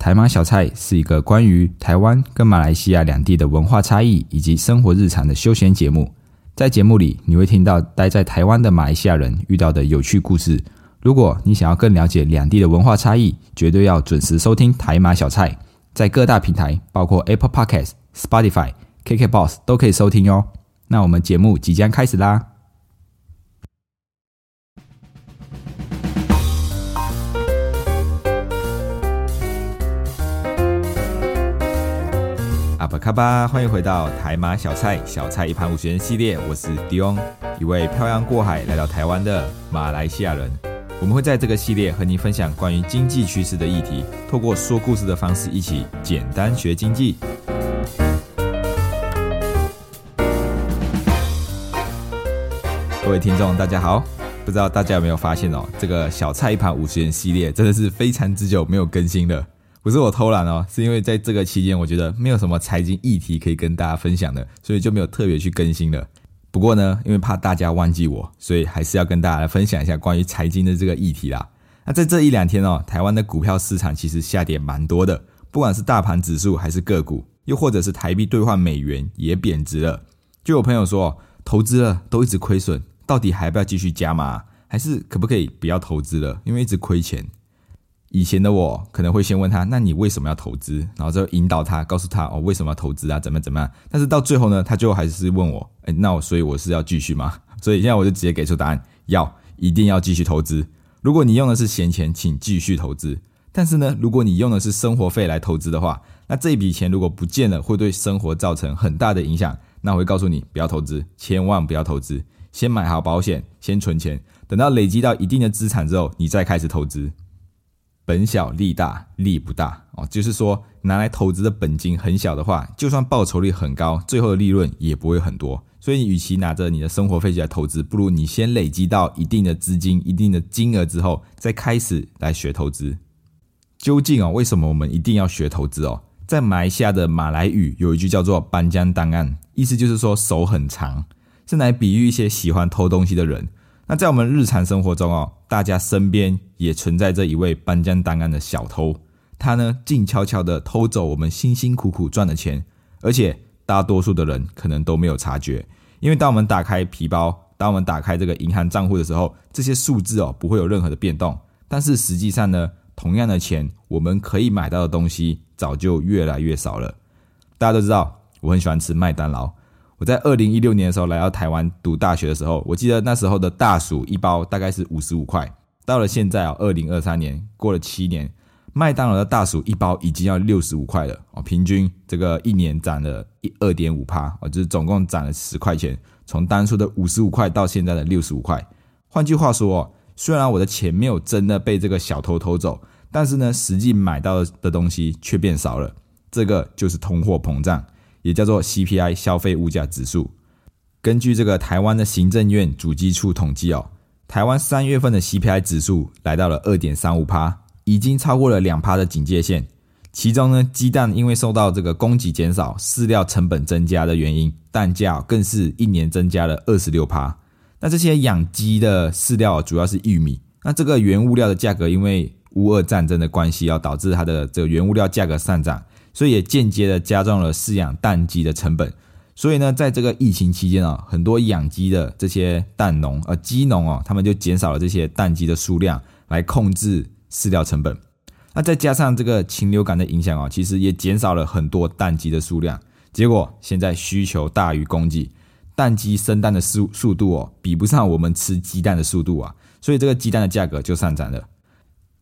台马小菜是一个关于台湾跟马来西亚两地的文化差异以及生活日常的休闲节目。在节目里，你会听到待在台湾的马来西亚人遇到的有趣故事。如果你想要更了解两地的文化差异，绝对要准时收听台马小菜，在各大平台，包括 Apple Podcast、Spotify、KKBox 都可以收听哟。那我们节目即将开始啦！卡巴，欢迎回到台马小菜，小菜一盘五十元系列。我是迪翁，一位漂洋过海来到台湾的马来西亚人。我们会在这个系列和您分享关于经济趋势的议题，透过说故事的方式，一起简单学经济。各位听众，大家好！不知道大家有没有发现哦，这个小菜一盘五十元系列真的是非常之久没有更新了。不是我偷懒哦，是因为在这个期间，我觉得没有什么财经议题可以跟大家分享的，所以就没有特别去更新了。不过呢，因为怕大家忘记我，所以还是要跟大家来分享一下关于财经的这个议题啦。那在这一两天哦，台湾的股票市场其实下跌蛮多的，不管是大盘指数还是个股，又或者是台币兑换美元也贬值了。就有朋友说，投资了都一直亏损，到底还要不要继续加码？还是可不可以不要投资了？因为一直亏钱。以前的我可能会先问他，那你为什么要投资？然后就引导他，告诉他哦，为什么要投资啊？怎么怎么样？但是到最后呢，他最后还是问我，哎，那我所以我是要继续吗？所以现在我就直接给出答案，要一定要继续投资。如果你用的是闲钱，请继续投资。但是呢，如果你用的是生活费来投资的话，那这一笔钱如果不见了，会对生活造成很大的影响。那我会告诉你，不要投资，千万不要投资，先买好保险，先存钱，等到累积到一定的资产之后，你再开始投资。本小利大，利不大哦，就是说拿来投资的本金很小的话，就算报酬率很高，最后的利润也不会很多。所以，与其拿着你的生活费去来投资，不如你先累积到一定的资金、一定的金额之后，再开始来学投资。究竟哦，为什么我们一定要学投资哦？在马来西亚的马来语有一句叫做“班江档案”，意思就是说手很长，是来比喻一些喜欢偷东西的人。那在我们日常生活中哦，大家身边也存在着一位搬江档案的小偷，他呢静悄悄的偷走我们辛辛苦苦赚的钱，而且大多数的人可能都没有察觉，因为当我们打开皮包，当我们打开这个银行账户的时候，这些数字哦不会有任何的变动，但是实际上呢，同样的钱，我们可以买到的东西早就越来越少了。大家都知道，我很喜欢吃麦当劳。我在二零一六年的时候来到台湾读大学的时候，我记得那时候的大薯一包大概是五十五块。到了现在啊，二零二三年过了七年，麦当劳的大薯一包已经要六十五块了哦，平均这个一年涨了一二点五趴哦，就是总共涨了十块钱，从当初的五十五块到现在的六十五块。换句话说，虽然我的钱没有真的被这个小偷偷走，但是呢，实际买到的东西却变少了。这个就是通货膨胀。也叫做 CPI 消费物价指数。根据这个台湾的行政院主机处统计哦，台湾三月份的 CPI 指数来到了二点三五趴，已经超过了两趴的警戒线。其中呢，鸡蛋因为受到这个供给减少、饲料成本增加的原因，蛋价更是一年增加了二十六趴。那这些养鸡的饲料主要是玉米，那这个原物料的价格因为乌俄战争的关系，要导致它的这个原物料价格上涨。所以也间接的加重了饲养蛋鸡的成本。所以呢，在这个疫情期间啊，很多养鸡的这些蛋农呃鸡农哦，他们就减少了这些蛋鸡的数量，来控制饲料成本。那再加上这个禽流感的影响啊，其实也减少了很多蛋鸡的数量。结果现在需求大于供给，蛋鸡生蛋的速速度哦，比不上我们吃鸡蛋的速度啊，所以这个鸡蛋的价格就上涨了。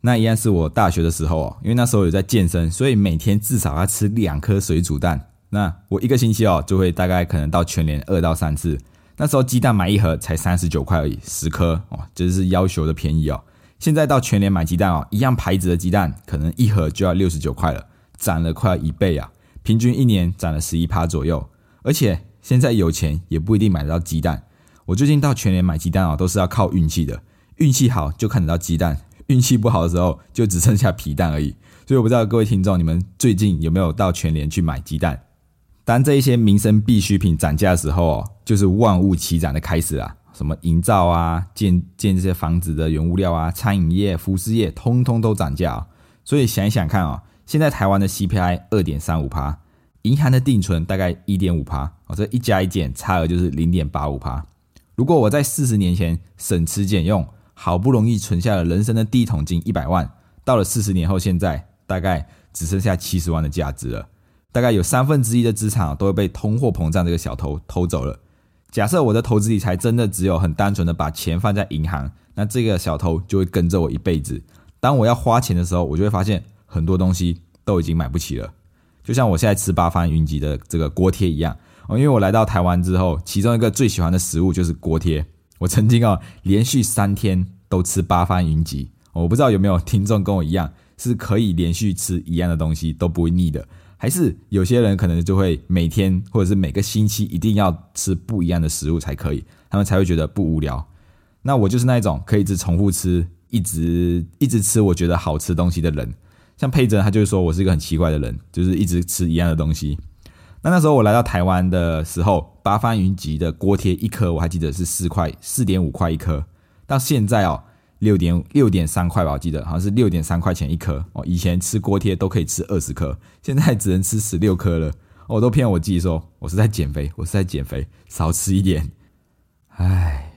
那一样是我大学的时候哦，因为那时候有在健身，所以每天至少要吃两颗水煮蛋。那我一个星期哦，就会大概可能到全年二到三次。那时候鸡蛋买一盒才三十九块而已，十颗哦，这是要求的便宜哦。现在到全年买鸡蛋哦，一样牌子的鸡蛋可能一盒就要六十九块了，涨了快要一倍啊！平均一年涨了十一趴左右。而且现在有钱也不一定买得到鸡蛋。我最近到全年买鸡蛋哦，都是要靠运气的，运气好就看得到鸡蛋。运气不好的时候，就只剩下皮蛋而已。所以我不知道各位听众，你们最近有没有到全联去买鸡蛋？当这一些民生必需品涨价的时候哦，就是万物齐涨的开始啊！什么营造啊、建建这些房子的原物料啊、餐饮业、服饰业，通通都涨价。所以想一想看啊，现在台湾的 CPI 二点三五趴，银行的定存大概一点五趴，哦，这一加一减，差额就是零点八五趴。如果我在四十年前省吃俭用，好不容易存下了人生的第一桶金一百万，到了四十年后，现在大概只剩下七十万的价值了，大概有三分之一的资产都会被通货膨胀这个小偷偷走了。假设我的投资理财真的只有很单纯的把钱放在银行，那这个小偷就会跟着我一辈子。当我要花钱的时候，我就会发现。很多东西都已经买不起了，就像我现在吃八方云集的这个锅贴一样哦。因为我来到台湾之后，其中一个最喜欢的食物就是锅贴。我曾经啊连续三天都吃八方云集，我不知道有没有听众跟我一样是可以连续吃一样的东西都不会腻的，还是有些人可能就会每天或者是每个星期一定要吃不一样的食物才可以，他们才会觉得不无聊。那我就是那一种可以一直重复吃、一直一直吃我觉得好吃东西的人。像佩珍，他就是说我是一个很奇怪的人，就是一直吃一样的东西。那那时候我来到台湾的时候，八方云集的锅贴一颗我还记得是四块四点五块一颗，到现在哦六点六点三块吧，我记得好像是六点三块钱一颗哦。以前吃锅贴都可以吃二十颗，现在只能吃十六颗了。我都骗我自己说我是在减肥，我是在减肥，少吃一点。唉，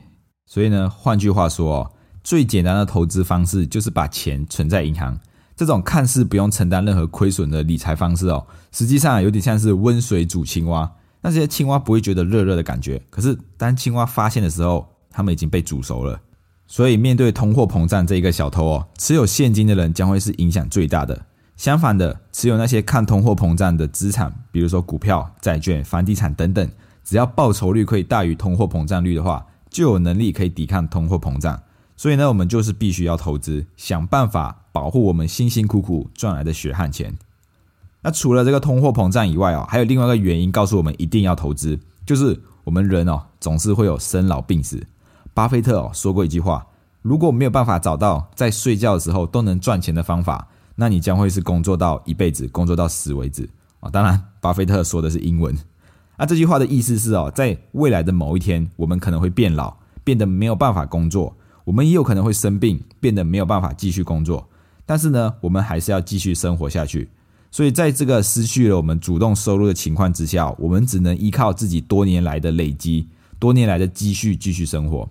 所以呢，换句话说哦，最简单的投资方式就是把钱存在银行。这种看似不用承担任何亏损的理财方式哦，实际上有点像是温水煮青蛙。那些青蛙不会觉得热热的感觉，可是当青蛙发现的时候，它们已经被煮熟了。所以面对通货膨胀这一个小偷哦，持有现金的人将会是影响最大的。相反的，持有那些抗通货膨胀的资产，比如说股票、债券、房地产等等，只要报酬率可以大于通货膨胀率的话，就有能力可以抵抗通货膨胀。所以呢，我们就是必须要投资，想办法保护我们辛辛苦苦赚来的血汗钱。那除了这个通货膨胀以外哦，还有另外一个原因告诉我们一定要投资，就是我们人哦总是会有生老病死。巴菲特哦说过一句话：如果没有办法找到在睡觉的时候都能赚钱的方法，那你将会是工作到一辈子，工作到死为止啊！当然，巴菲特说的是英文。那这句话的意思是哦，在未来的某一天，我们可能会变老，变得没有办法工作。我们也有可能会生病，变得没有办法继续工作，但是呢，我们还是要继续生活下去。所以，在这个失去了我们主动收入的情况之下，我们只能依靠自己多年来的累积、多年来的积蓄继续生活。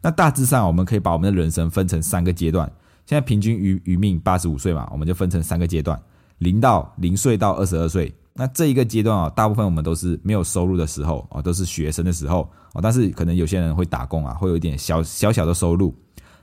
那大致上，我们可以把我们的人生分成三个阶段。现在平均余余命八十五岁嘛，我们就分成三个阶段：零到零岁到二十二岁。那这一个阶段啊，大部分我们都是没有收入的时候啊，都是学生的时候啊，但是可能有些人会打工啊，会有一点小小小的收入。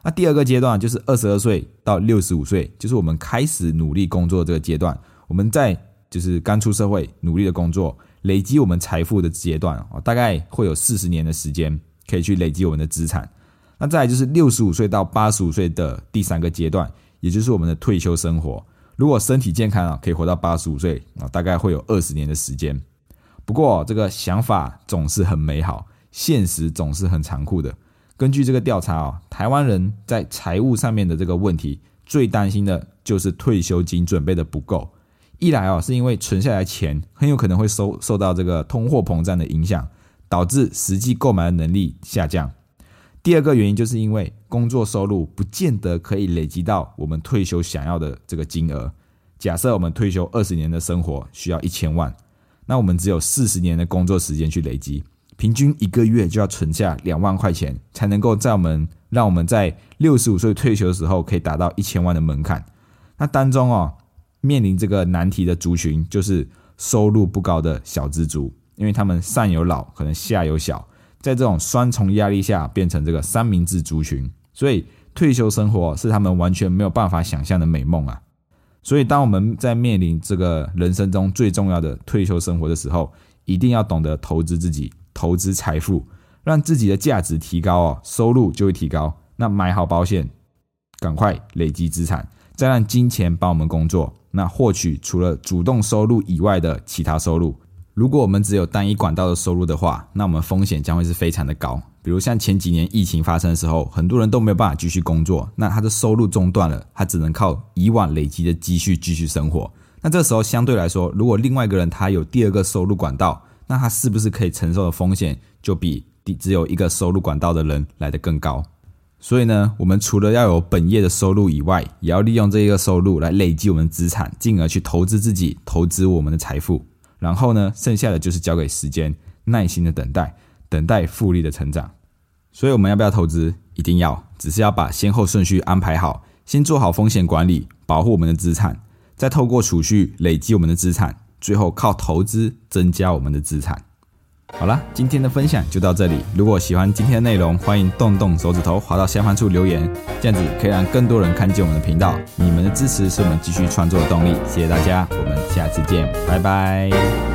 那第二个阶段就是二十二岁到六十五岁，就是我们开始努力工作这个阶段，我们在就是刚出社会努力的工作，累积我们财富的阶段啊，大概会有四十年的时间可以去累积我们的资产。那再就是六十五岁到八十五岁的第三个阶段，也就是我们的退休生活。如果身体健康啊，可以活到八十五岁啊，大概会有二十年的时间。不过这个想法总是很美好，现实总是很残酷的。根据这个调查啊，台湾人在财务上面的这个问题，最担心的就是退休金准备的不够。一来啊，是因为存下来钱很有可能会受受到这个通货膨胀的影响，导致实际购买的能力下降。第二个原因就是因为工作收入不见得可以累积到我们退休想要的这个金额。假设我们退休二十年的生活需要一千万，那我们只有四十年的工作时间去累积，平均一个月就要存下两万块钱，才能够在我们让我们在六十五岁退休的时候可以达到一千万的门槛。那当中哦，面临这个难题的族群就是收入不高的小资族，因为他们上有老，可能下有小。在这种双重压力下，变成这个三明治族群，所以退休生活是他们完全没有办法想象的美梦啊！所以，当我们在面临这个人生中最重要的退休生活的时候，一定要懂得投资自己，投资财富，让自己的价值提高哦，收入就会提高。那买好保险，赶快累积资产，再让金钱帮我们工作，那获取除了主动收入以外的其他收入。如果我们只有单一管道的收入的话，那我们风险将会是非常的高。比如像前几年疫情发生的时候，很多人都没有办法继续工作，那他的收入中断了，他只能靠以往累积的积蓄继续生活。那这时候相对来说，如果另外一个人他有第二个收入管道，那他是不是可以承受的风险就比第只有一个收入管道的人来得更高？所以呢，我们除了要有本业的收入以外，也要利用这一个收入来累积我们资产，进而去投资自己，投资我们的财富。然后呢，剩下的就是交给时间，耐心的等待，等待复利的成长。所以我们要不要投资？一定要，只是要把先后顺序安排好，先做好风险管理，保护我们的资产，再透过储蓄累积我们的资产，最后靠投资增加我们的资产。好啦，今天的分享就到这里。如果喜欢今天的内容，欢迎动动手指头滑到下方处留言，这样子可以让更多人看见我们的频道。你们的支持是我们继续创作的动力。谢谢大家，我们下次见，拜拜。